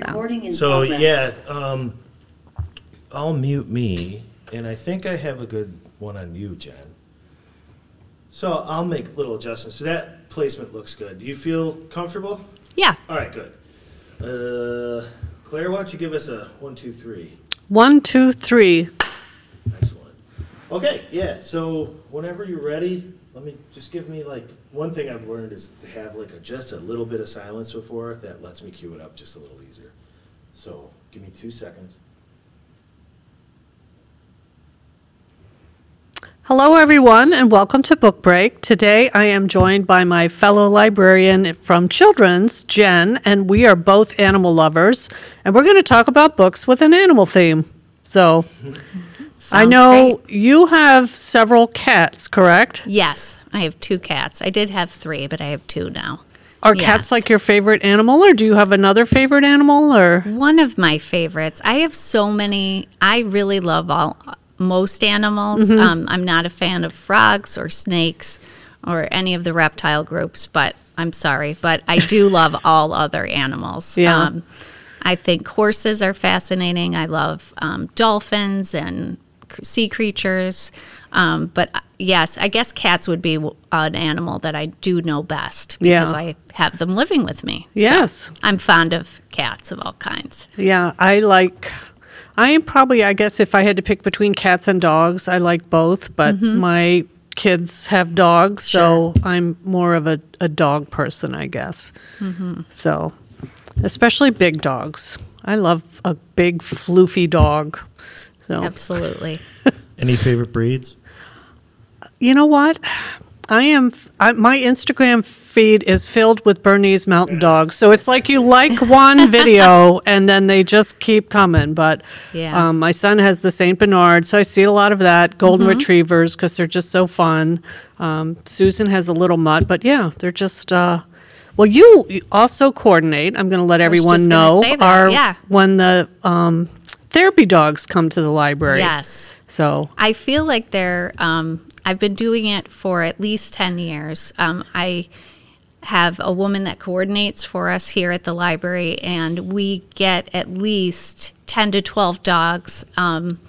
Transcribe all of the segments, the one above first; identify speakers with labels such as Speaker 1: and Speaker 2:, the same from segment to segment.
Speaker 1: Recording in
Speaker 2: So,
Speaker 1: progress.
Speaker 2: yeah, um, I'll mute me, and I think I have a good one on you, Jen. So I'll make little adjustments. So that placement looks good. Do you feel comfortable?
Speaker 3: Yeah.
Speaker 2: All right, good. Uh, Claire, why don't you give us a one, two, three?
Speaker 4: One, two, three.
Speaker 2: Excellent. Okay, yeah, so whenever you're ready, let me, just give me like, one thing I've learned is to have like a, just a little bit of silence before, that lets me cue it up just a little easier. So, give me two seconds.
Speaker 4: Hello, everyone, and welcome to Book Break. Today I am joined by my fellow librarian from Children's, Jen, and we are both animal lovers, and we're going to talk about books with an animal theme. So, I know
Speaker 3: great.
Speaker 4: you have several cats, correct?
Speaker 3: Yes, I have two cats. I did have three, but I have two now.
Speaker 4: Are cats like your favorite animal, or do you have another favorite animal, or?
Speaker 3: One of my favorites. I have so many. I really love all most animals. Um, I'm not a fan of frogs or snakes or any of the reptile groups, but I'm sorry, but I do love all other animals.
Speaker 4: Yeah.
Speaker 3: Um, I think horses are fascinating. I love um, dolphins and sea creatures. Um, but uh, yes, I guess cats would be an animal that I do know best because
Speaker 4: Yeah.
Speaker 3: I have them living with me. So
Speaker 4: Yes.
Speaker 3: I'm fond of cats of all kinds.
Speaker 4: Yeah, I like. I am probably, I guess, if I had to pick between cats and dogs, I like both, but my kids have dogs, so I'm more of a, a dog person, I guess. So, especially big dogs. I love a big, floofy dog. So,
Speaker 3: Absolutely.
Speaker 2: Any favorite breeds?
Speaker 4: you know what? I am. I, my Instagram feed is filled with Bernese Mountain Dogs. So it's like you like one video and then they just keep coming. But
Speaker 3: Yeah.
Speaker 4: um, my son has the Saint Bernard, so I see a lot of that. Golden Retrievers because they're just so fun. Um, Susan has a little mutt, but yeah, they're just. Uh, well, you you also coordinate. I'm going to let everyone know
Speaker 3: say that,
Speaker 4: our
Speaker 3: yeah.
Speaker 4: when the um, therapy dogs come to the library.
Speaker 3: Yes.
Speaker 4: So
Speaker 3: I feel like they're, um, I've been doing it for at least 10 years. Um, I have a woman that coordinates for us here at the library, and we get at least 10 to 12 dogs um,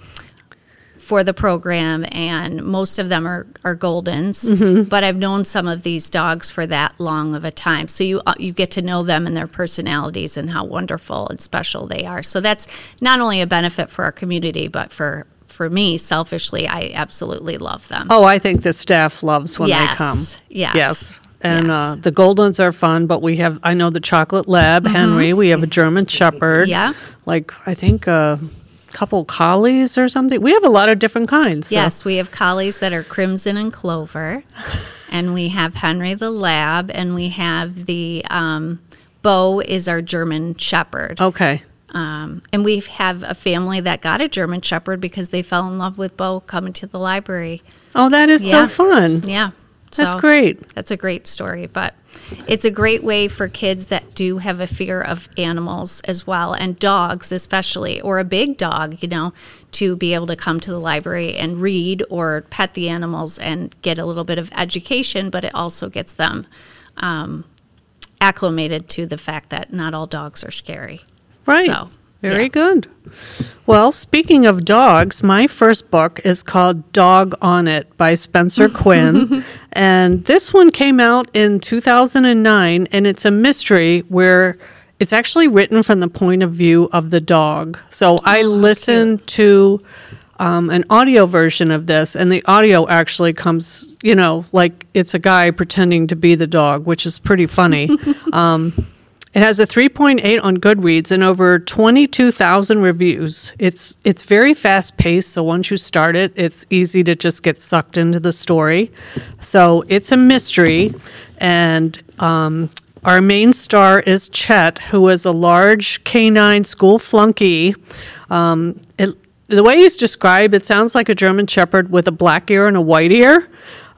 Speaker 3: for the program, and most of them are, are Goldens. But I've known some of these dogs for that long of a time. So you, uh, you get to know them and their personalities and how wonderful and special they are. So that's not only a benefit for our community, but for for me, selfishly, I absolutely love them.
Speaker 4: Oh, I think the staff loves when
Speaker 3: Yes,
Speaker 4: they come.
Speaker 3: yes,
Speaker 4: Yes. And
Speaker 3: yes.
Speaker 4: Uh, the Goldens are fun, but we have, I know the Chocolate Lab, Henry. We have a German Shepherd.
Speaker 3: Mm-hmm. Yeah.
Speaker 4: Like, I think a couple collies or something. We have a lot of different kinds. so-
Speaker 3: Yes, we have collies that are crimson and clover, and we have Henry the Lab, and we have the um, Bo is our German Shepherd.
Speaker 4: Okay.
Speaker 3: Um, and we have a family that got a German Shepherd because they fell in love with Bo coming to the library.
Speaker 4: Oh, that is
Speaker 3: Yeah.
Speaker 4: so fun.
Speaker 3: Yeah.
Speaker 4: That's
Speaker 3: so
Speaker 4: great.
Speaker 3: That's a great story, but it's a great way for kids that do have a fear of animals as well, and dogs especially, or a big dog, you know, to be able to come to the library and read or pet the animals and get a little bit of education, but it also gets them um, acclimated to the fact that not all dogs are scary.
Speaker 4: Right.
Speaker 3: So,
Speaker 4: Very
Speaker 3: yeah.
Speaker 4: good. Well, speaking of dogs, my first book is called Dog on It by Spencer Quinn. and this one came out in 2009, and it's a mystery where it's actually written from the point of view of the dog. So I listened to um, an audio version of this, and the audio actually comes, you know, like it's a guy pretending to be the dog, which is pretty funny. um, it has a 3.8 on Goodreads and over 22,000 reviews. It's it's very fast paced, so once you start it, it's easy to just get sucked into the story. So it's a mystery, and um, our main star is Chet, who is a large canine school flunky. Um, it, the way he's described, it sounds like a German Shepherd with a black ear and a white ear.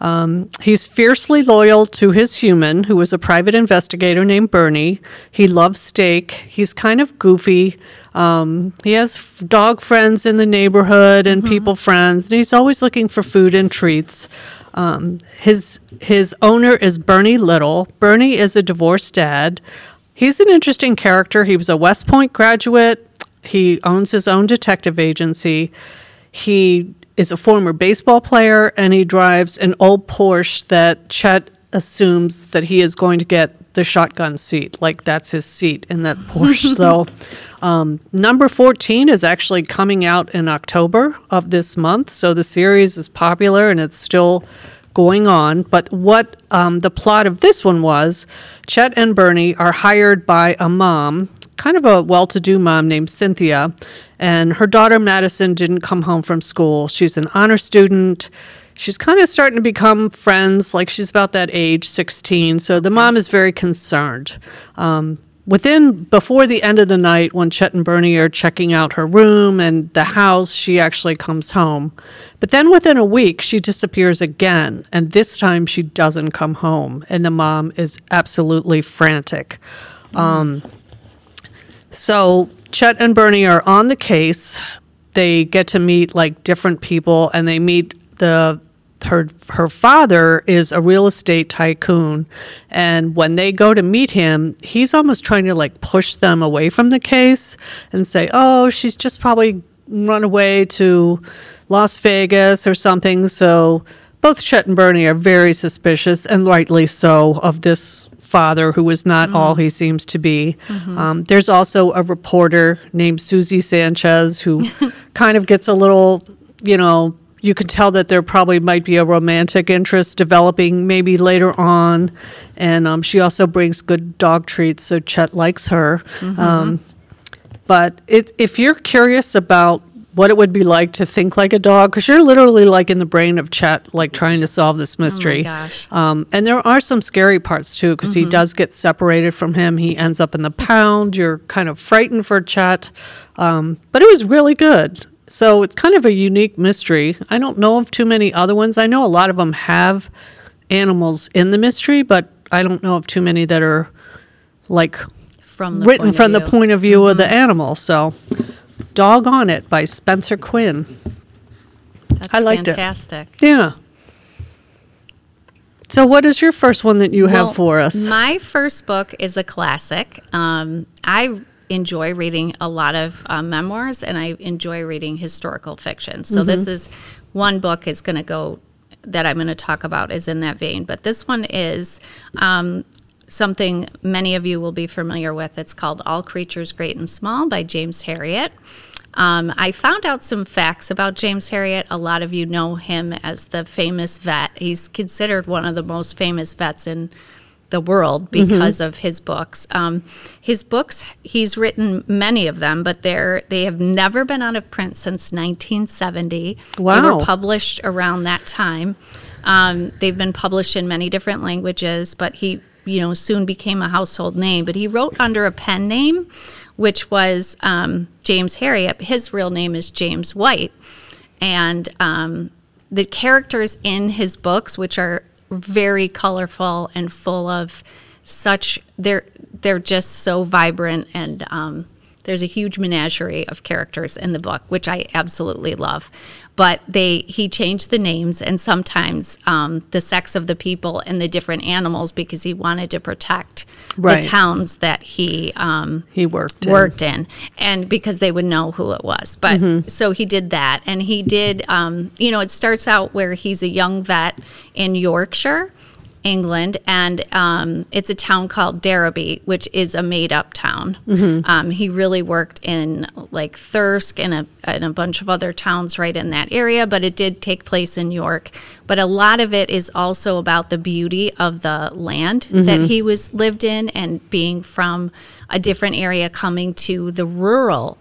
Speaker 4: Um, he's fiercely loyal to his human, who is a private investigator named Bernie. He loves steak. He's kind of goofy. Um, he has f- dog friends in the neighborhood and people friends, and he's always looking for food and treats. Um, his his owner is Bernie Little. Bernie is a divorced dad. He's an interesting character. He was a West Point graduate. He owns his own detective agency. He is a former baseball player and he drives an old Porsche that Chet assumes that he is going to get the shotgun seat. Like that's his seat in that Porsche. so um, number 14 is actually coming out in October of this month. So the series is popular and it's still going on. But what um, the plot of this one was Chet and Bernie are hired by a mom, kind of a well to do mom named Cynthia, and her daughter Madison didn't come home from school. She's an honor student. She's kind of starting to become friends, like she's about that age, 16. So the mom is very concerned. Um, within before the end of the night when chet and bernie are checking out her room and the house she actually comes home but then within a week she disappears again and this time she doesn't come home and the mom is absolutely frantic um, so chet and bernie are on the case. They get to meet like different people and they meet the her her father is a real estate tycoon and when they go to meet him he's almost trying to like push them away from the case and say oh she's just probably run away to Las Vegas or something. So both Chet and Bernie are very suspicious and rightly so of this father who is not mm. all he seems to be. Mm-hmm. Um, there's also a reporter named Susie Sanchez who kind of gets a little, you know, you can tell that there probably might be a romantic interest developing maybe later on. And um, she also brings good dog treats, so Chet likes her. Mm-hmm. Um, but it, if you're curious about what it would be like to think like a dog, because you're literally like in the brain of Chet, like trying to solve this mystery.
Speaker 3: Oh
Speaker 4: um, and there are some scary parts too, because mm-hmm. he does get separated from him. He ends up in the pound. You're kind of frightened for Chet. Um, but it was really good. So it's kind of a unique mystery. I don't know of too many other ones. I know a lot of them have animals in the mystery, but I don't know of too many that are like
Speaker 3: from
Speaker 4: written from the point of view mm-hmm. of the mm-hmm. animal. So, Dog on It by Spencer Quinn.
Speaker 3: That's
Speaker 4: I liked
Speaker 3: fantastic.
Speaker 4: it. Yeah. So, what is your first one that you
Speaker 3: well,
Speaker 4: have for us?
Speaker 3: My first book is a classic. Um, I enjoy reading a lot of uh, memoirs and I enjoy reading historical fiction. So mm-hmm. this is one book is going to go that I'm going to talk about is in that vein. But this one is um, something many of you will be familiar with. It's called All Creatures Great and Small by James Herriot. Um, I found out some facts about James Herriot. A lot of you know him as the famous vet. He's considered one of the most famous vets in the world mm-hmm. because mm-hmm. of his books. Um, his books, he's written many of them, but they're they have never been out of print since 1970.
Speaker 4: Wow.
Speaker 3: They were published around that time. Um, they've been published in many different languages, but he, you know, soon became a household name. But he wrote under a pen name, which was um, James Herriot. His real name is James Wight, and um, the characters in his books, which are very colorful and full of such they're they're just so vibrant and um, there's a huge menagerie of characters in the book which i absolutely love but they he changed the names and sometimes um, the sex of the people and the different animals because he wanted to protect
Speaker 4: right.
Speaker 3: the towns that he um,
Speaker 4: he worked
Speaker 3: worked in. in. and because they would know who it was. But mm-hmm. so he did that, and he did. Um, you know, it starts out where he's a young vet in Yorkshire England, and um, it's a town called Darrowby, which is a made-up town. Mm-hmm. Um, he really worked in like Thirsk and a, and a bunch of other towns right in that area, but it did take place in York. But a lot of it is also about the beauty of the land mm-hmm. that he was lived in, and being from a different area, coming to the rural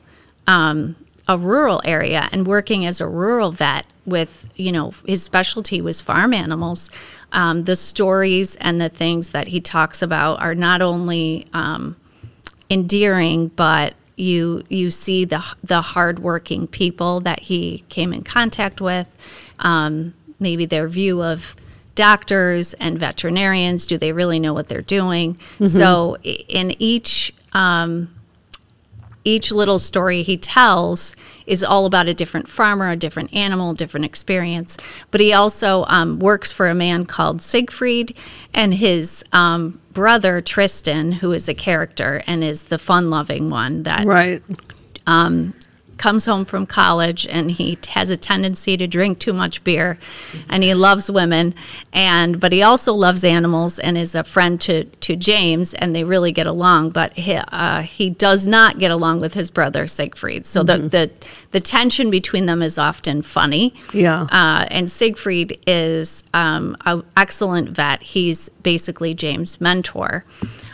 Speaker 3: um, a rural area and working as a rural vet with you know his specialty was farm animals um, the stories and the things that he talks about are not only um, endearing but you you see the the hardworking people that he came in contact with um, maybe their view of doctors and veterinarians do they really know what they're doing mm-hmm. so in each um, each little story he tells is all about a different farmer, a different animal, different experience. But he also um, works for a man called Siegfried, and his um, brother Tristan, who is a character and is the fun-loving one that
Speaker 4: Right.
Speaker 3: Comes home from college and he has a tendency to drink too much beer and he loves women and but he also loves animals and is a friend to to James and they really get along but he, uh, he does not get along with his brother Siegfried so the, the the tension between them is often funny
Speaker 4: Yeah.
Speaker 3: uh, and Siegfried is um, an excellent vet. He's basically James' mentor,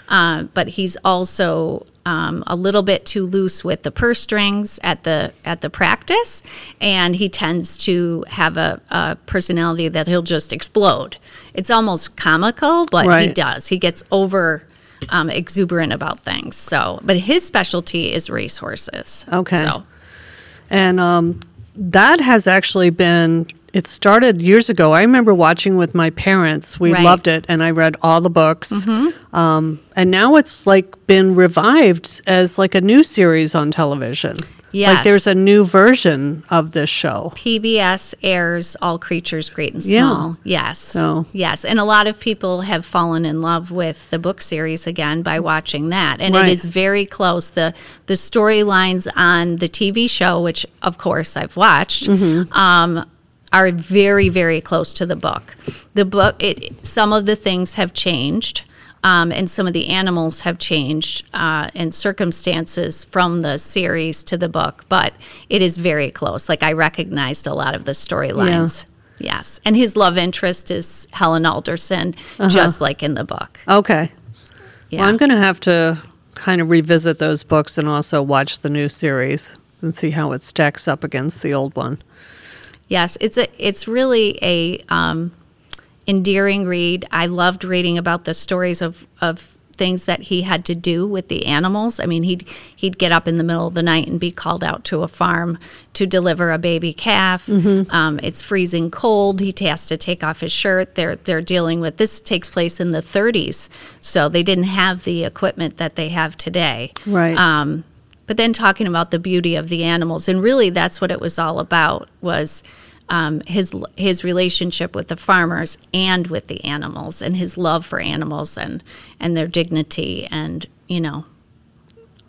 Speaker 3: uh, but he's also um, a little bit too loose with the purse strings at the at the practice, and he tends to have a, a personality that he'll just explode. It's almost comical, but he does. He gets over. Um, exuberant about things. So, but his specialty is racehorses.
Speaker 4: Okay.
Speaker 3: So,
Speaker 4: And um, that has actually been, it started years ago. I remember watching with my parents. We
Speaker 3: Right.
Speaker 4: loved it, and I read all the books. Um, and now it's like been revived as like a new series on television. Like there's a new version of this show.
Speaker 3: PBS airs All Creatures Great and
Speaker 4: Yeah.
Speaker 3: Small. Yes.
Speaker 4: So-
Speaker 3: Yes. And a lot of people have fallen in love with the book series again by watching that. And
Speaker 4: Right.
Speaker 3: it is very close. The the storylines on the TV show, which of course I've watched,
Speaker 4: Mm-hmm.
Speaker 3: um, are very, very close to the book. The book it some of the things have changed. Um, and some of the animals have changed uh, in circumstances from the series to the book, but it is very close. Like I recognized a lot of the storylines. Yes, and his love interest is Helen Alderson, just like in the book.
Speaker 4: Okay.
Speaker 3: Yeah.
Speaker 4: Well, I'm going to have to kind of revisit those books and also watch the new series and see how it stacks up against the old one.
Speaker 3: Yes, it's a it's really a um, endearing read. I loved reading about the stories of of things that he had to do with the animals. I mean, he'd he'd get up in the middle of the night and be called out to a farm to deliver a baby calf. Um, it's freezing cold. He has to take off his shirt. They're they're dealing with this takes place in the 30s, so they didn't have the equipment that they have today.
Speaker 4: Right.
Speaker 3: Um, but then talking about the beauty of the animals, and really that's what it was all about was um, his his relationship with the farmers and with the animals, and his love for animals and and their dignity and you know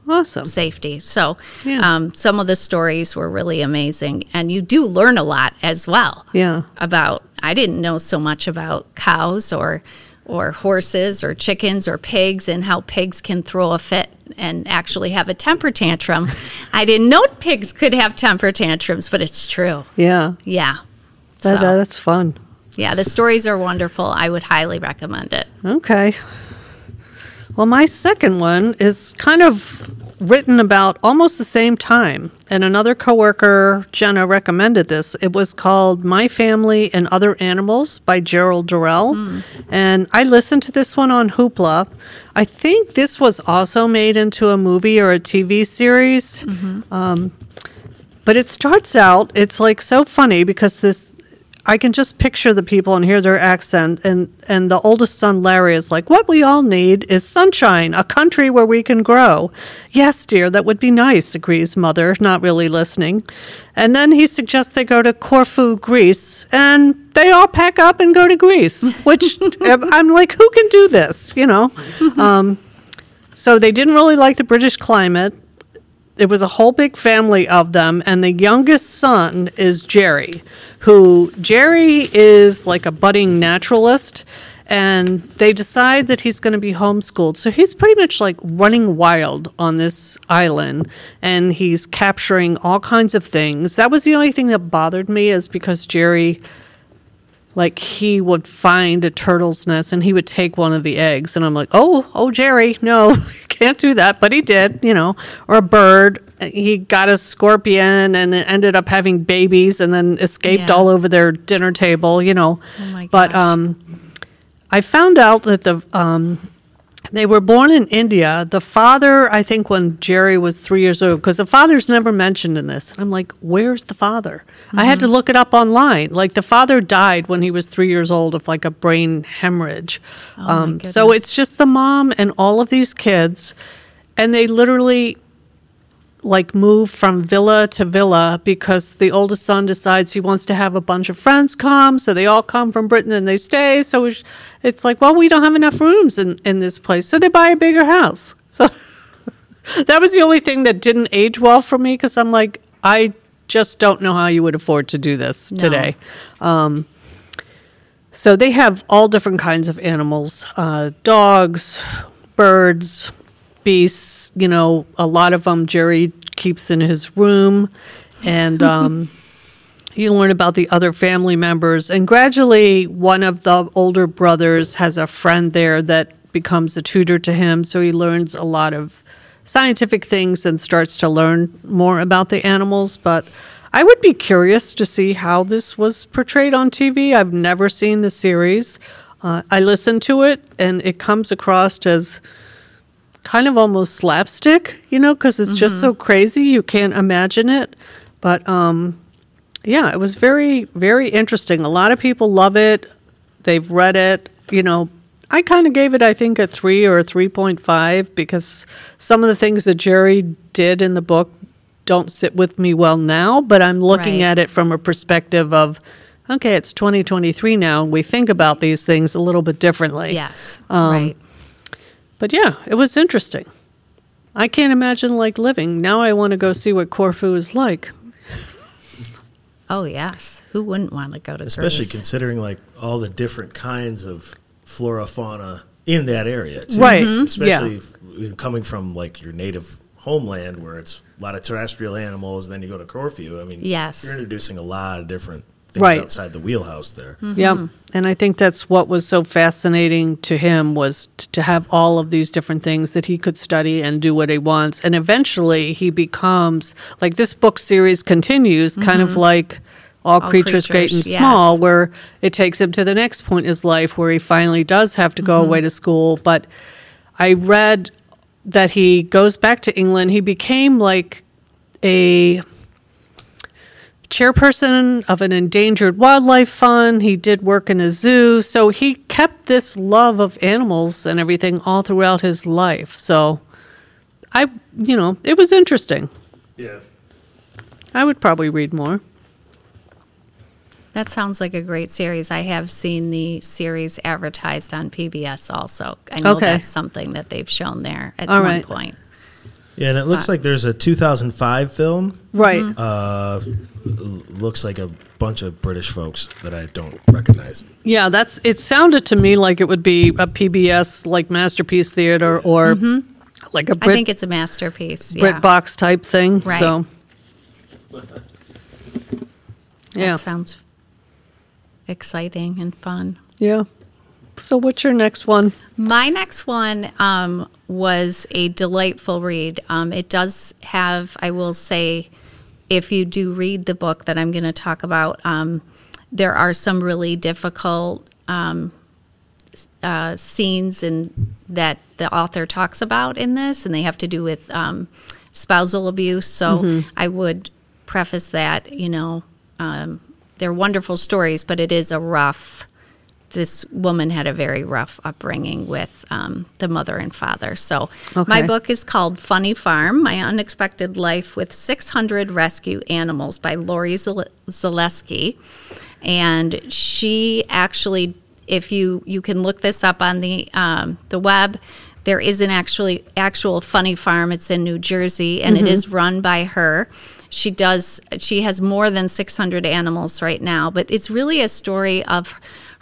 Speaker 4: Awesome.
Speaker 3: safety. So
Speaker 4: Yeah.
Speaker 3: um, some of the stories were really amazing, and you do learn a lot as well
Speaker 4: Yeah.
Speaker 3: about I didn't know so much about cows or or horses or chickens or pigs and how pigs can throw a fit and actually have a temper tantrum. I didn't know pigs could have temper tantrums, but it's true.
Speaker 4: Yeah.
Speaker 3: Yeah.
Speaker 4: That,
Speaker 3: So,
Speaker 4: that's fun.
Speaker 3: yeah, the stories are wonderful. I would highly recommend it.
Speaker 4: Okay. Well, my second one is kind of written about almost the same time, and another coworker, Jenna, recommended this. It was called My Family and Other Animals by Gerald Durrell, and I listened to this one on Hoopla. I think this was also made into a movie or a TV series. Um, but it starts out, it's like so funny because this I can just picture the people and hear their accent and and the oldest son Larry is like, "What we all need is sunshine, a country where we can grow." "Yes, dear, that would be nice," agrees mother, not really listening. And then he suggests they go to Corfu, Greece, and they all pack up and go to Greece, which I'm like, "Who can do this?" you know? Um, so they didn't really like the British climate it was a whole big family of them and the youngest son is jerry who jerry is like a budding naturalist and they decide that he's going to be homeschooled. So he's pretty much like running wild on this island and he's capturing all kinds of things. That was the only thing that bothered me is because jerry like he would find a turtle's nest and he would take one of the eggs and i'm like oh oh jerry no can't do that but he did you know or a bird he got a scorpion and ended up having babies and then escaped
Speaker 3: Yeah.
Speaker 4: all over their dinner table you know
Speaker 3: Oh my
Speaker 4: but um i found out that the um they were born in India. The father, I think, when Jerry was three years old, because the father's never mentioned in this. And I'm like, where's the father? I had to
Speaker 3: Mm-hmm.
Speaker 4: look it up online. Like, the father died when he was three years old of like a brain hemorrhage.
Speaker 3: Oh,
Speaker 4: um, so it's just the mom and all of these kids, and they literally like move from villa to villa because the oldest son decides he wants to have a bunch of friends come. So they all come from Britain and they stay. So it's- it's like, well, we don't have enough rooms in, in this place. So they buy a bigger house. So that was the only thing that didn't age well for me because I'm like, I just don't know how you would afford to do this
Speaker 3: No.
Speaker 4: today. Um, so they have all different kinds of animals uh, dogs, birds, beasts. You know, a lot of them Jerry keeps in his room. And um, you learn about the other family members. And gradually, one of the older brothers has a friend there that becomes a tutor to him. So he learns a lot of scientific things and starts to learn more about the animals. But I would be curious to see how this was portrayed on TV. I've never seen the series. Uh, I listened to it, and it comes across as kind of almost slapstick, you know, because it's just so crazy you can't imagine it. But um, yeah, it was very, very interesting. A lot of people love it. They've read it. You know, I kind of gave it, I think, a three or a 3.5 because some of the things that Jerry did in the book don't sit with me well now, but I'm looking
Speaker 3: Right.
Speaker 4: at it from a perspective of, okay, it's 2023 now, and we think about these things a little bit differently.
Speaker 3: Yes,
Speaker 4: Um,
Speaker 3: right.
Speaker 4: But yeah, it was interesting. I can't imagine like living. Now I want to go see what Corfu is like.
Speaker 3: Oh yes, who wouldn't want to go to
Speaker 2: Especially
Speaker 3: Greece?
Speaker 2: considering like all the different kinds of flora fauna in that area, too.
Speaker 4: Right.
Speaker 3: Mm-hmm.
Speaker 4: Mhm.
Speaker 2: Especially if, coming from like your native homeland where it's a lot of terrestrial animals, and then you go to Corfu. I mean,
Speaker 3: Yes.
Speaker 2: you're introducing a lot of different things
Speaker 4: Right.
Speaker 2: outside the wheelhouse there. Mm-hmm.
Speaker 4: Yep. And I think that's what was so fascinating to him was t- to have all of these different things that he could study and do what he wants. And eventually he becomes like this book series continues kind of mm-hmm. like all,
Speaker 3: All
Speaker 4: creatures, great and
Speaker 3: Creatures,
Speaker 4: small where it takes him to the next point in his life where he finally does have to go mm-hmm. away to school, but I read that he goes back to England. He became like a chairperson of an endangered wildlife fund. He did work in a zoo. So he kept this love of animals and everything all throughout his life. So I, you know, it was interesting.
Speaker 2: Yeah.
Speaker 4: I would probably read more.
Speaker 3: That sounds like a great series. I have seen the series advertised on PBS also. I know
Speaker 4: Okay.
Speaker 3: that's something that they've shown there at
Speaker 4: All
Speaker 3: one
Speaker 4: right.
Speaker 3: point.
Speaker 2: Yeah, and it looks like there's a 2005 film.
Speaker 4: Right.
Speaker 2: Uh, looks like a bunch of British folks that I don't recognize.
Speaker 4: Yeah, that's it sounded to me like it would be a PBS like masterpiece theater or like a
Speaker 3: I
Speaker 4: Brit
Speaker 3: think it's a masterpiece.
Speaker 4: BritBox type thing.
Speaker 3: Right.
Speaker 4: So
Speaker 3: That
Speaker 4: Yeah.
Speaker 3: sounds exciting and fun.
Speaker 4: yeah. So what's your next one?
Speaker 3: My next one um, was a delightful read. Um, it does have, I will say, if you do read the book that I'm going to talk about, um, there are some really difficult um, uh, scenes in, that the author talks about in this, and they have to do with um, spousal abuse. So I would preface that, you know, um, they're wonderful stories, but it is a rough this woman had a very rough upbringing with um, the mother and father. So, my book is called Funny Farm My Unexpected Life with 600 Rescue Animals by Laurie Zaleski. And she actually, if you, you can look this up on the, um, the web, there is an actually actual funny farm. It's in New Jersey, and it is run by her. She does. She has more than 600 animals right now, but it's really a story of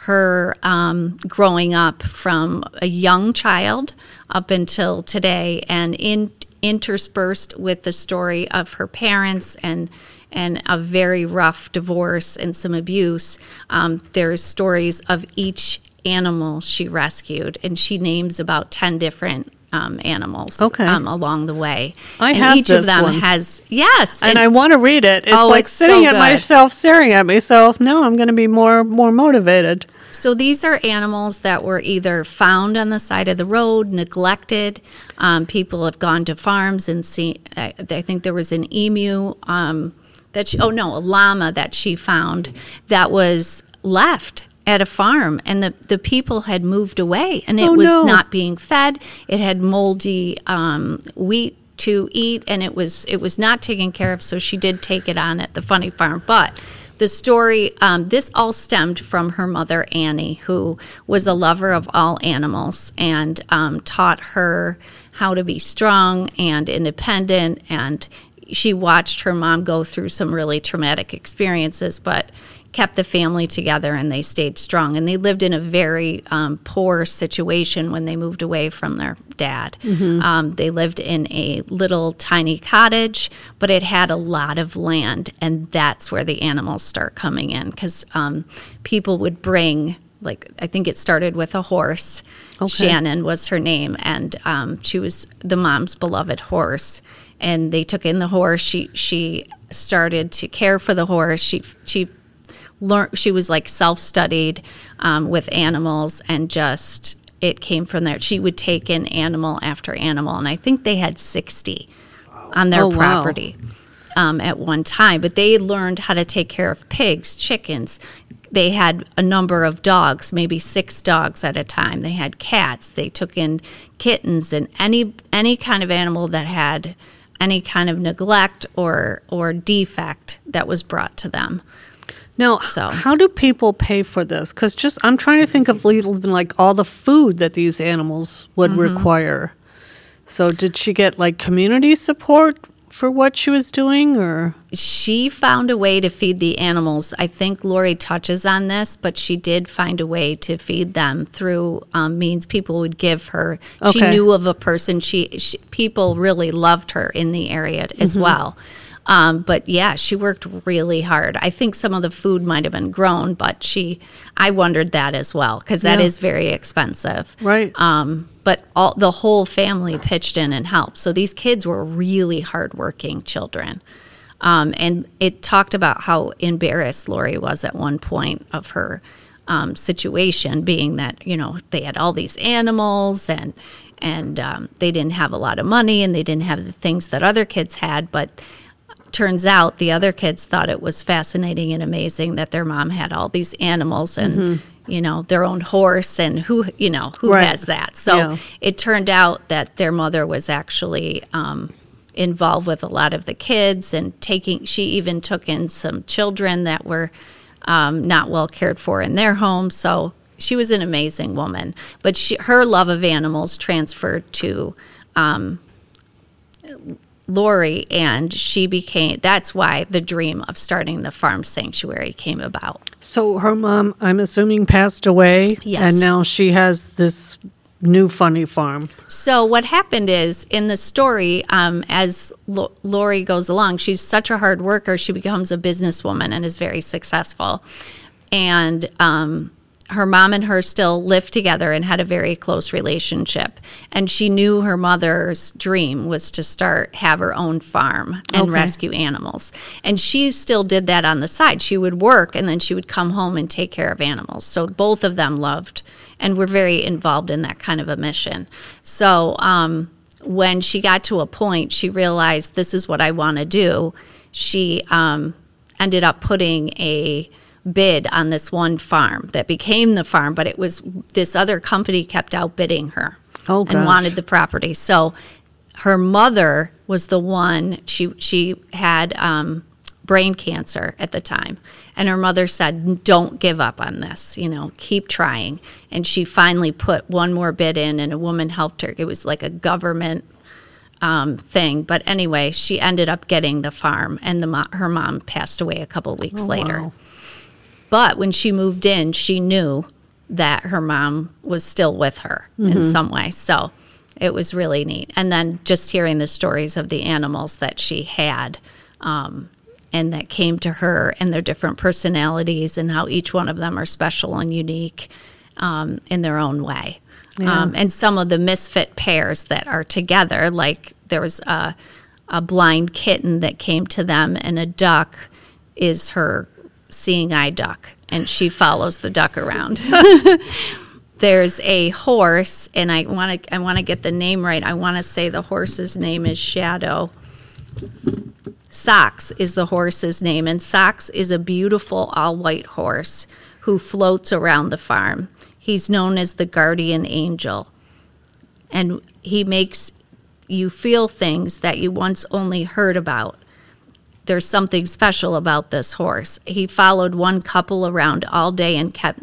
Speaker 3: her um, growing up from a young child up until today, and in interspersed with the story of her parents and and a very rough divorce and some abuse. Um, there's stories of each animal she rescued, and she names about ten different um, animals
Speaker 4: Okay.
Speaker 3: um, along the way.
Speaker 4: I
Speaker 3: and
Speaker 4: have
Speaker 3: each of them
Speaker 4: one.
Speaker 3: has yes,
Speaker 4: and, I want to read it. It's
Speaker 3: Oh,
Speaker 4: like
Speaker 3: it's so
Speaker 4: sitting at
Speaker 3: good.
Speaker 4: myself, staring at myself. Now I'm going to be more more motivated.
Speaker 3: So these are animals that were either found on the side of the road, neglected. Um, people have gone to farms and seen. I, I think there was an emu um, that she, oh no, a llama that she found that was left at a farm, and the the people had moved away, and it
Speaker 4: Oh,
Speaker 3: was
Speaker 4: no.
Speaker 3: not being fed. It had moldy um, wheat to eat, and it was it was not taken care of. So she did take it on at the Funny Farm, but. The story, um, this all stemmed from her mother, Annie, who was a lover of all animals and um, taught her how to be strong and independent. And she watched her mom go through some really traumatic experiences, but kept the family together and they stayed strong. And they lived in a very um, poor situation when they moved away from their dad. Um, they lived in a little tiny cottage, but it had a lot of land. And that's where the animals start coming in because um, people would bring, like, I think it started with a horse.
Speaker 4: Okay.
Speaker 3: Shannon was her name, and um, she was the mom's beloved horse. And they took in the horse. She she started to care for the horse. She she learned. She was like self studied um, with animals, and just it came from there. She would take in animal after animal, and I think they had sixty on their
Speaker 4: Oh, wow.
Speaker 3: property um, at one time. But they learned how to take care of pigs, chickens. They had a number of dogs, maybe six dogs at a time. They had cats. They took in kittens and any any kind of animal that had any kind of neglect or or defect that was brought to them.
Speaker 4: Now,
Speaker 3: So-
Speaker 4: how do people pay for this? Because just I'm trying to think of like all the food that these animals would
Speaker 3: Mm-hmm.
Speaker 4: require. So, did she get like community support for what she was doing, or
Speaker 3: she found a way to feed the animals. I think Laurie touches on this, but she did find a way to feed them through um, means people would give her. She knew of a person. She, she people really loved her in the area as
Speaker 4: Mm-hmm.
Speaker 3: well. Um, but yeah, she worked really hard. I think some of the food might have been grown, but she, I wondered that as well because that
Speaker 4: Yeah.
Speaker 3: is very expensive.
Speaker 4: right?
Speaker 3: Um, but all the whole family pitched in and helped. So these kids were really hardworking children. Um, and it talked about how embarrassed Laurie was at one point of her um, situation, being that you know they had all these animals and and um, they didn't have a lot of money and they didn't have the things that other kids had, but turns out the other kids thought it was fascinating and amazing that their mom had all these animals and you know their own horse and who you know who
Speaker 4: Right.
Speaker 3: has that so
Speaker 4: Yeah.
Speaker 3: it turned out that their mother was actually um, involved with a lot of the kids and taking she even took in some children that were um, not well cared for in their home so she was an amazing woman but she, her love of animals transferred to Laurie, and she became. That's why the dream of starting the farm sanctuary came about.
Speaker 4: so her mom, I'm assuming, passed away,
Speaker 3: Yes.
Speaker 4: and now she has this new funny farm.
Speaker 3: So what happened is in the story, um, as Lo- Laurie goes along, she's such a hard worker. She becomes a businesswoman and is very successful. And um, her mom and her still lived together and had a very close relationship. And she knew her mother's dream was to start have her own farm and
Speaker 4: Okay.
Speaker 3: rescue animals. And she still did that on the side. She would work and then she would come home and take care of animals. So both of them loved and were very involved in that kind of a mission. So um, when she got to a point, she realized this is what I want to do. She um, ended up putting a bid on this one farm that became the farm, but it was this other company kept outbidding her
Speaker 4: Oh,
Speaker 3: and
Speaker 4: gosh.
Speaker 3: wanted the property. So her mother was the one she she had um, brain cancer at the time, and her mother said, "Don't give up on this. You know, keep trying." And she finally put one more bid in, and a woman helped her. It was like a government um, thing, but anyway, she ended up getting the farm, and the mo- her mom passed away a couple weeks later.
Speaker 4: Oh, wow.
Speaker 3: But when she moved in, she knew that her mom was still with her in some way. So it was really neat. And then just hearing the stories of the animals that she had um, and that came to her and their different personalities and how each one of them are special and unique um, in their own way.
Speaker 4: Yeah.
Speaker 3: Um, and some of the misfit pairs that are together, like there was a, a blind kitten that came to them, and a duck is her seeing eye duck, and she follows the duck around. There's a horse, and I want to I want to get the name right. I want to say the horse's name is Shadow. Socks is the horse's name, and Socks is a beautiful all white horse who floats around the farm. He's known as the guardian angel, and he makes you feel things that you once only heard about. There's something special about this horse. He followed one couple around all day and kept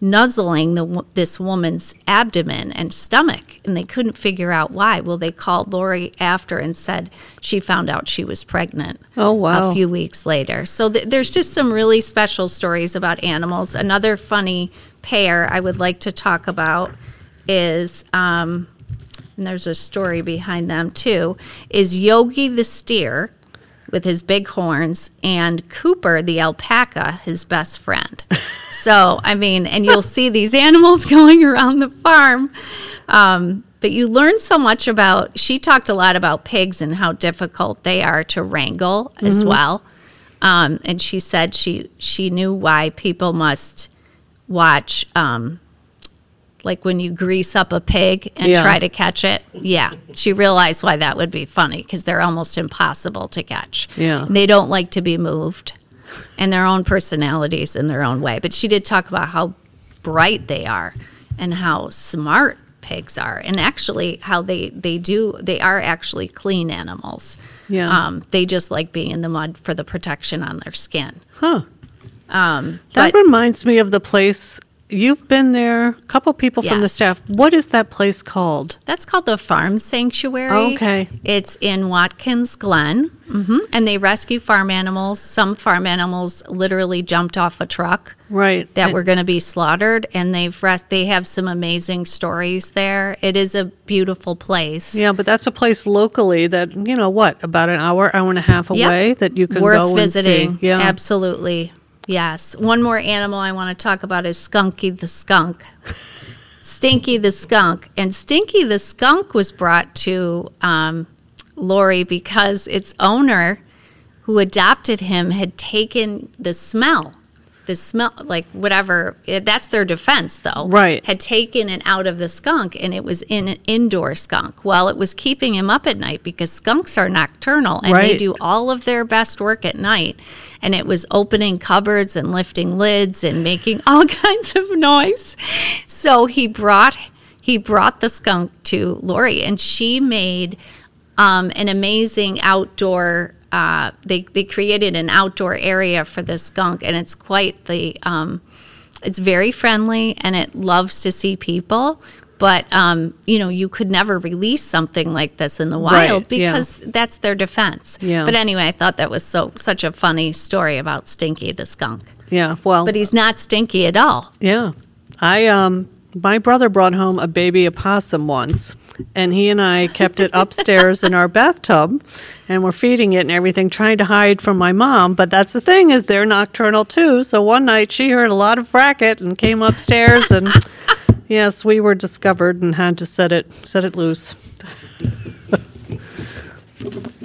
Speaker 3: nuzzling the, this woman's abdomen and stomach, and they couldn't figure out why. Well, they called Laurie after and said she found out she was pregnant.
Speaker 4: Oh, wow.
Speaker 3: A few weeks later. So th- there's just some really special stories about animals. Another funny pair I would like to talk about is, um, and there's a story behind them too, is Yogi the steer with his big horns and Cooper the alpaca, his best friend. so, I mean, and you'll see these animals going around the farm. Um, but you learn so much about, she talked a lot about pigs and how difficult they are to wrangle as well. Um, and she said she, she knew why people must watch, um, like when you grease up a pig and
Speaker 4: Yeah.
Speaker 3: try to catch it. Yeah, she realized why that would be funny because they're almost impossible to catch.
Speaker 4: Yeah.
Speaker 3: they don't like to be moved, and their own personalities in their own way. But she did talk about how bright they are and how smart pigs are, and actually how they they do they are actually clean animals.
Speaker 4: Yeah.
Speaker 3: um, they just like being in the mud for the protection on their skin.
Speaker 4: Huh.
Speaker 3: Um,
Speaker 4: That
Speaker 3: but-
Speaker 4: reminds me of the place you've been there. A couple people from the staff. What is that place called?
Speaker 3: That's called the Farm Sanctuary.
Speaker 4: Okay.
Speaker 3: It's in Watkins Glen, hmm and they rescue farm animals. Some farm animals literally jumped off a truck
Speaker 4: Right.
Speaker 3: that were going to be slaughtered, and they've rest. They have some amazing stories there. It is a beautiful place.
Speaker 4: Yeah, but that's a place locally that you know what about an hour, hour and a half
Speaker 3: Yep.
Speaker 4: away that you can
Speaker 3: Worth
Speaker 4: go
Speaker 3: visiting.
Speaker 4: and see. Yeah,
Speaker 3: Absolutely. Yes. One more animal I want to talk about is Skunky the skunk. Stinky the skunk. And Stinky the skunk was brought to um, Laurie because its owner, who adopted him, had taken the smell. The smell, like whatever, it, that's their defense though.
Speaker 4: Right.
Speaker 3: Had taken it out of the skunk and it was in an indoor skunk. Well, it was keeping him up at night because skunks are nocturnal and they do all of their best work at night. And it was opening cupboards and lifting lids and making all kinds of noise. So he brought he brought the skunk to Laurie, and she made um, an amazing outdoor. Uh, they they created an outdoor area for the skunk, and it's quite the. Um, it's very friendly, and it loves to see people. But um, you know, you could never release something like this in the wild
Speaker 4: Right, yeah.
Speaker 3: because that's their defense.
Speaker 4: Yeah.
Speaker 3: But anyway, I thought that was so such a funny story about Stinky the skunk.
Speaker 4: yeah. Well,
Speaker 3: But he's not stinky at all.
Speaker 4: yeah. I um, my brother brought home a baby opossum once, and he and I kept it upstairs in our bathtub, and we're feeding it and everything, trying to hide from my mom. But that's the thing is they're nocturnal too. So one night she heard a lot of racket and came upstairs, and yes, we were discovered and had to set it set it loose.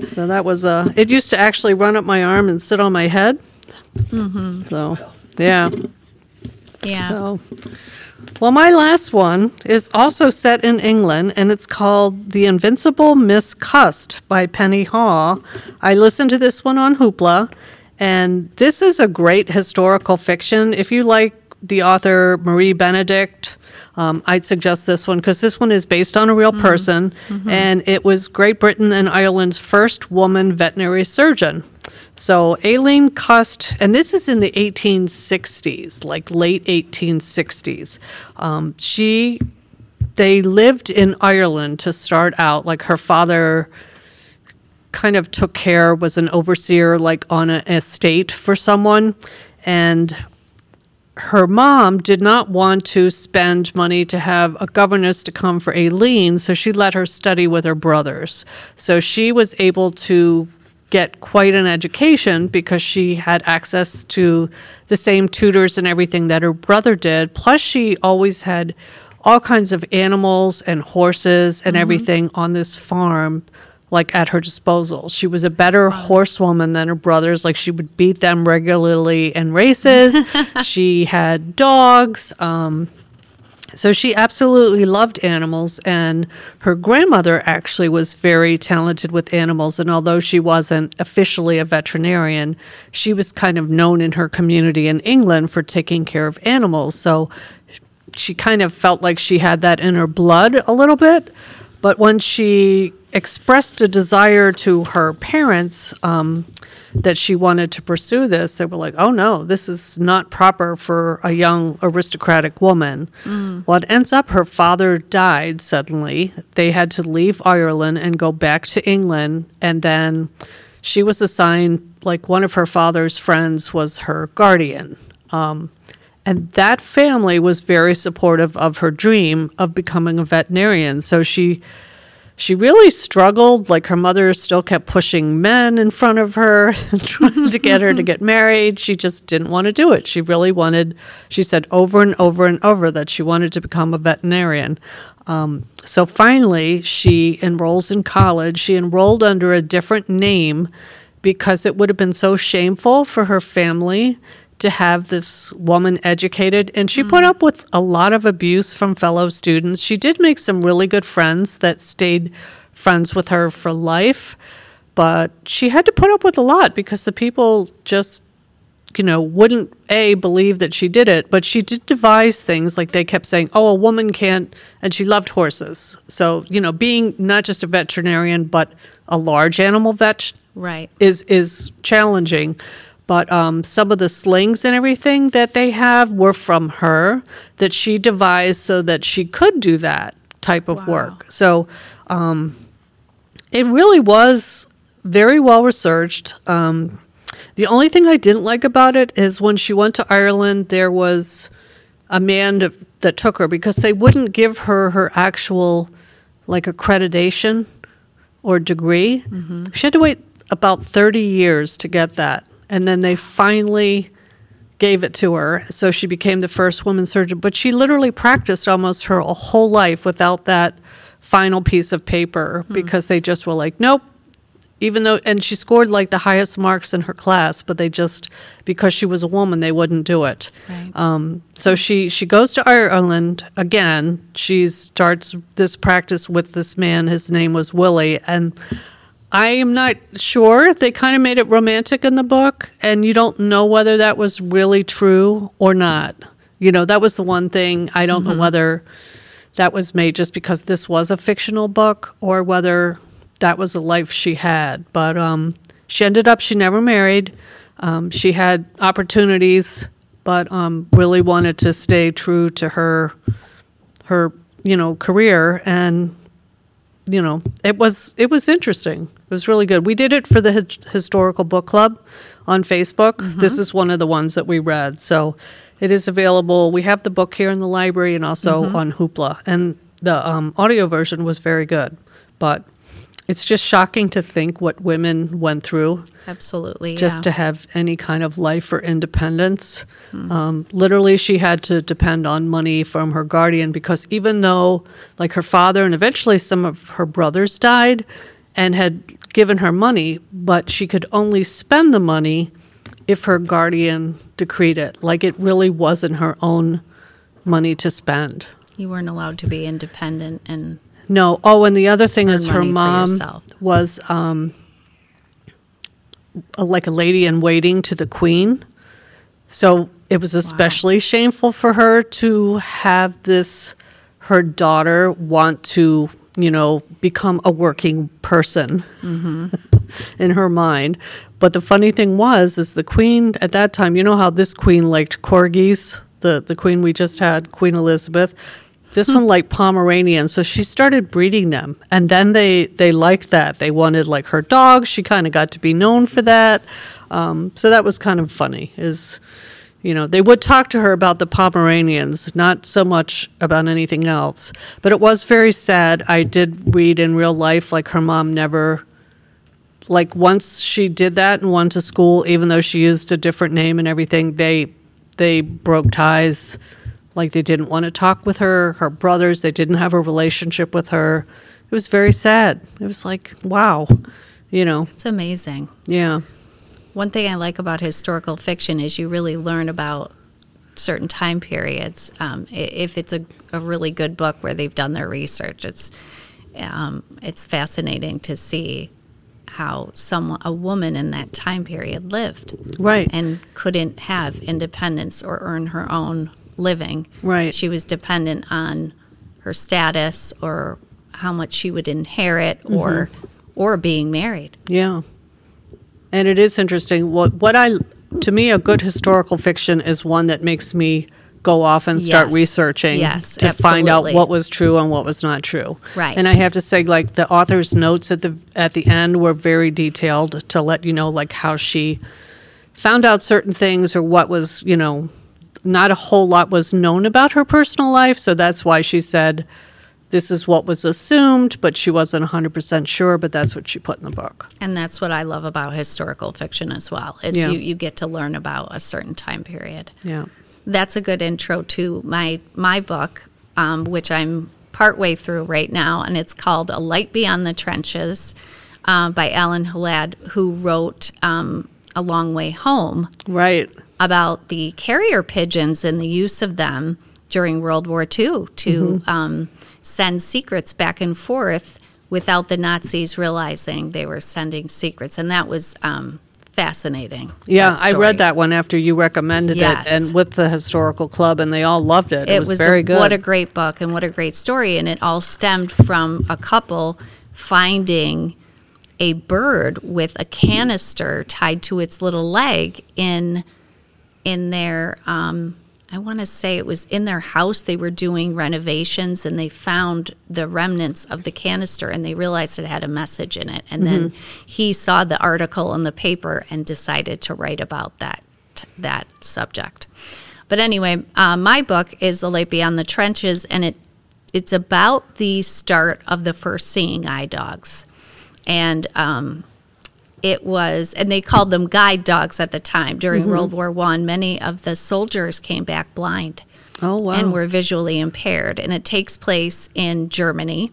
Speaker 4: So that was uh it used to actually run up my arm and sit on my head. Mm-hmm. So yeah.
Speaker 3: Yeah.
Speaker 4: So well my last one is also set in England and it's called The Invincible Miss Cust by Penny Haw. I listened to this one on Hoopla and this is a great historical fiction. If you like the author Marie Benedict, um, I'd suggest this one because this one is based on a real person, and it was Great Britain and Ireland's first woman veterinary surgeon. So Aileen Cust, and this is in the 1860s, like late 1860s. Um, she, they lived in Ireland to start out. Like her father kind of took care, was an overseer, like on an estate for someone, and her mom did not want to spend money to have a governess to come for Aileen, so she let her study with her brothers. So she was able to get quite an education because she had access to the same tutors and everything that her brother did. Plus, she always had all kinds of animals and horses and everything on this farm like at her disposal. She was a better horsewoman than her brothers. Like she would beat them regularly in races. she had dogs. Um, so she absolutely loved animals, and her grandmother actually was very talented with animals. And although she wasn't officially a veterinarian, she was kind of known in her community in England for taking care of animals. So she kind of felt like she had that in her blood a little bit. But when she expressed a desire to her parents um, that she wanted to pursue this, they were like, "Oh no, this is not proper for a young aristocratic woman." Well, it ends up her father died suddenly. They had to leave Ireland and go back to England, and then she was assigned like one of her father's friends was her guardian. Um, and that family was very supportive of her dream of becoming a veterinarian. So she she really struggled. Like her mother still kept pushing men in front of her, trying to get her to get married. She just didn't want to do it. She really wanted, she said over and over and over that she wanted to become a veterinarian. Um, so finally, she enrolls in college. She enrolled under a different name because it would have been so shameful for her family to have this woman educated and she put mm. up with a lot of abuse from fellow students. She did make some really good friends that stayed friends with her for life, but she had to put up with a lot because the people just you know wouldn't a believe that she did it, but she did devise things like they kept saying, "Oh, a woman can't," and she loved horses. So, you know, being not just a veterinarian but a large animal vet
Speaker 3: Right.
Speaker 4: is is challenging. But um, some of the slings and everything that they have were from her that she devised so that she could do that type of
Speaker 3: Wow.
Speaker 4: work. So um, it really was very well researched. Um, the only thing I didn't like about it is when she went to Ireland, there was a man that, that took her because they wouldn't give her her actual like accreditation or degree. She had to wait about 30 years to get that. And then they finally gave it to her. So she became the first woman surgeon. But she literally practiced almost her whole life without that final piece of paper because they just were like, nope. Even though, and she scored like the highest marks in her class, but they just, because she was a woman, they wouldn't do it.
Speaker 3: Right.
Speaker 4: Um, so she she goes to Ireland again. She starts this practice with this man. His name was Willie, and I am not sure. They kind of made it romantic in the book, and you don't know whether that was really true or not. You know, that was the one thing I don't know whether that was made just because this was a fictional book or whether that was a life she had. But um, she ended up, she never married. Um, she had opportunities, but um, really wanted to stay true to her, her, you know, career. And, you know, it was, it was interesting. It was really good. We did it for the Hi- Historical Book Club on Facebook. This is one of the ones that we read. So it is available. We have the book here in the library and also on Hoopla. And the um, audio version was very good. But it's just shocking to think what women went through
Speaker 3: Absolutely.
Speaker 4: just
Speaker 3: yeah.
Speaker 4: to have any kind of life or independence. Um, literally, she had to depend on money from her guardian because even though, like, her father and eventually some of her brothers died and had given her money, but she could only spend the money if her guardian decreed it. Like, it really wasn't her own money to spend.
Speaker 3: you weren't allowed to be independent and
Speaker 4: No. Oh, and the other thing is her mom was um, like a lady in waiting to the queen. So it was especially shameful for her to have this, her daughter want to, you know, become a working person in her mind. But the funny thing was, is the queen at that time, you know how this queen liked corgis, the, the queen we just had, Queen Elizabeth. This one liked Pomeranians, so she started breeding them, and then they they liked that. They wanted like her dog. She kind of got to be known for that. Um, so that was kind of funny. Is you know they would talk to her about the Pomeranians, not so much about anything else. But it was very sad. I did read in real life like her mom never like once she did that and went to school, even though she used a different name and everything, they they broke ties. Like they didn't want to talk with her. Her brothers, they didn't have a relationship with her. It was very sad. It was like, wow, you know,
Speaker 3: it's amazing.
Speaker 4: yeah,
Speaker 3: One thing I like about historical fiction is you really learn about certain time periods. Um, if it's a, a really good book where they've done their research, it's um, it's fascinating to see how some a woman in that time period lived
Speaker 4: right,
Speaker 3: and couldn't have independence or earn her own living.
Speaker 4: Right.
Speaker 3: She was dependent on her status or how much she would inherit or or being married.
Speaker 4: Yeah. And it is interesting. What what I to me a good historical fiction is one that makes me go off and start
Speaker 3: Yes.
Speaker 4: researching
Speaker 3: Yes,
Speaker 4: to find out what was true and what was not true.
Speaker 3: Right.
Speaker 4: And I have to say like the author's notes at the at the end were very detailed to let you know like how she found out certain things or what was, you know, not a whole lot was known about her personal life, so that's why she said this is what was assumed, but she wasn't 100% sure, but that's what she put in the book.
Speaker 3: And that's what I love about historical fiction as well. Is
Speaker 4: Yeah.
Speaker 3: you, you get to learn about a certain time period.
Speaker 4: Yeah.
Speaker 3: That's a good intro to my my book, um, which I'm partway through right now, and it's called A Light Beyond the Trenches uh, by Alan Hlad, who wrote um, A Long Way Home
Speaker 4: Right.
Speaker 3: about the carrier pigeons and the use of them during World War II to um, send secrets back and forth without the Nazis realizing they were sending secrets. And that was um, fascinating.
Speaker 4: Yeah, I read that one after you recommended
Speaker 3: Yes.
Speaker 4: it, and with the historical club, and they all loved it. It,
Speaker 3: It
Speaker 4: was,
Speaker 3: was
Speaker 4: very
Speaker 3: a,
Speaker 4: good.
Speaker 3: What a great book and what a great story. And it all stemmed from a couple finding a bird with a canister tied to its little leg in in their um, I want to say it was in their house. They were doing renovations and they found the remnants of the canister and they realized it had a message in it. And then he saw the article in the paper and decided to write about that that subject. But anyway, uh, my book is "The Light Beyond the Trenches," and it it's about the start of the first seeing eye dogs, and um, it was and they called them guide dogs at the time during World War One. Many of the soldiers came back blind
Speaker 4: oh wow!
Speaker 3: and were visually impaired, and it takes place in Germany.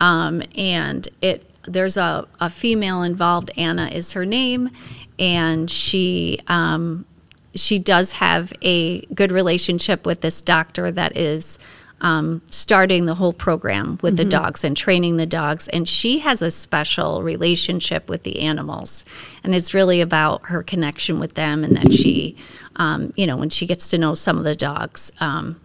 Speaker 3: Um, and it there's a, a female involved. Anna is her name, and she um, she does have a good relationship with this doctor that is um, starting the whole program with the dogs and training the dogs. And she has a special relationship with the animals. And it's really about her connection with them and that she, um, you know, when she gets to know some of the dogs um,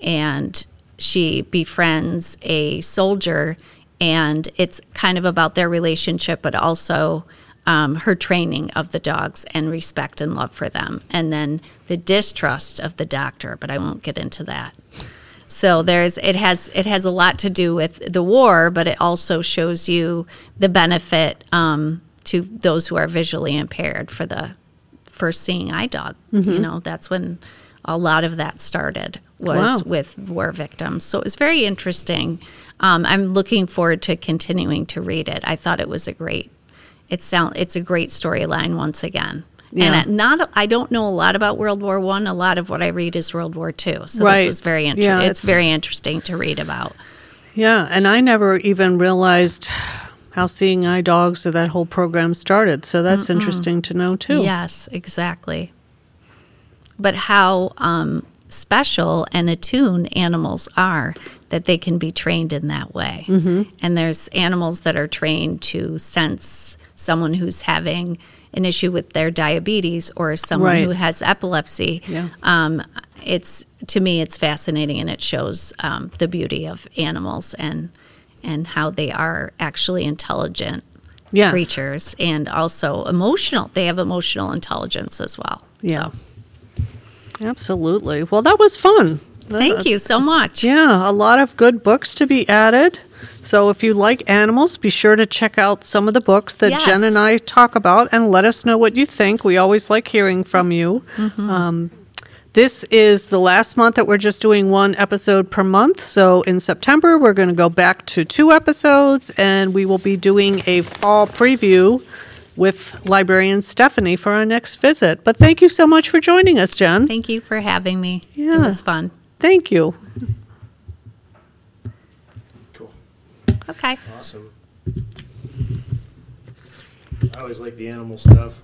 Speaker 3: and she befriends a soldier. And it's kind of about their relationship, but also um, her training of the dogs and respect and love for them. And then the distrust of the doctor, but I won't get into that. So there's it has it has a lot to do with the war, but it also shows you the benefit um, to those who are visually impaired for the first seeing eye dog. You know, that's when a lot of that started was
Speaker 4: Wow.
Speaker 3: with war victims. So it was very interesting. Um, I'm looking forward to continuing to read it. I thought it was a great. It sound it's a great storyline once again.
Speaker 4: Yeah.
Speaker 3: And I- not I don't know a lot about World War One. A lot of what I read is World War Two. So
Speaker 4: Right.
Speaker 3: this was very interesting.
Speaker 4: Yeah,
Speaker 3: it's,
Speaker 4: it's-
Speaker 3: very interesting to read about.
Speaker 4: yeah, and I never even realized how Seeing Eye Dogs or that whole program started. So that's interesting to know too.
Speaker 3: Yes, exactly. But how um, special and attuned animals are that they can be trained in that way. Mm-hmm. And there's animals that are trained to sense someone who's having an issue with their diabetes or someone
Speaker 4: Right.
Speaker 3: who has epilepsy.
Speaker 4: Yeah.
Speaker 3: Um, it's to me, it's fascinating, and it shows um, the beauty of animals and and how they are actually intelligent
Speaker 4: Yes.
Speaker 3: creatures and also emotional. They have emotional intelligence as well.
Speaker 4: Yeah.
Speaker 3: So,
Speaker 4: Absolutely. Well, that was fun.
Speaker 3: thank you so much.
Speaker 4: Yeah, a lot of good books to be added. So if you like animals, be sure to check out some of the books that
Speaker 3: Yes.
Speaker 4: Jen and I talk about and let us know what you think. We always like hearing from you.
Speaker 3: Mm-hmm.
Speaker 4: Um, this is the last month that we're just doing one episode per month. So in September, we're going to go back to two episodes and we will be doing a fall preview with librarian Stephanie for our next visit. But thank you so much for joining us, Jen.
Speaker 3: Thank you for having me.
Speaker 4: Yeah.
Speaker 3: It was fun.
Speaker 4: Thank you.
Speaker 3: Okay.
Speaker 2: Awesome. I always like the animal stuff.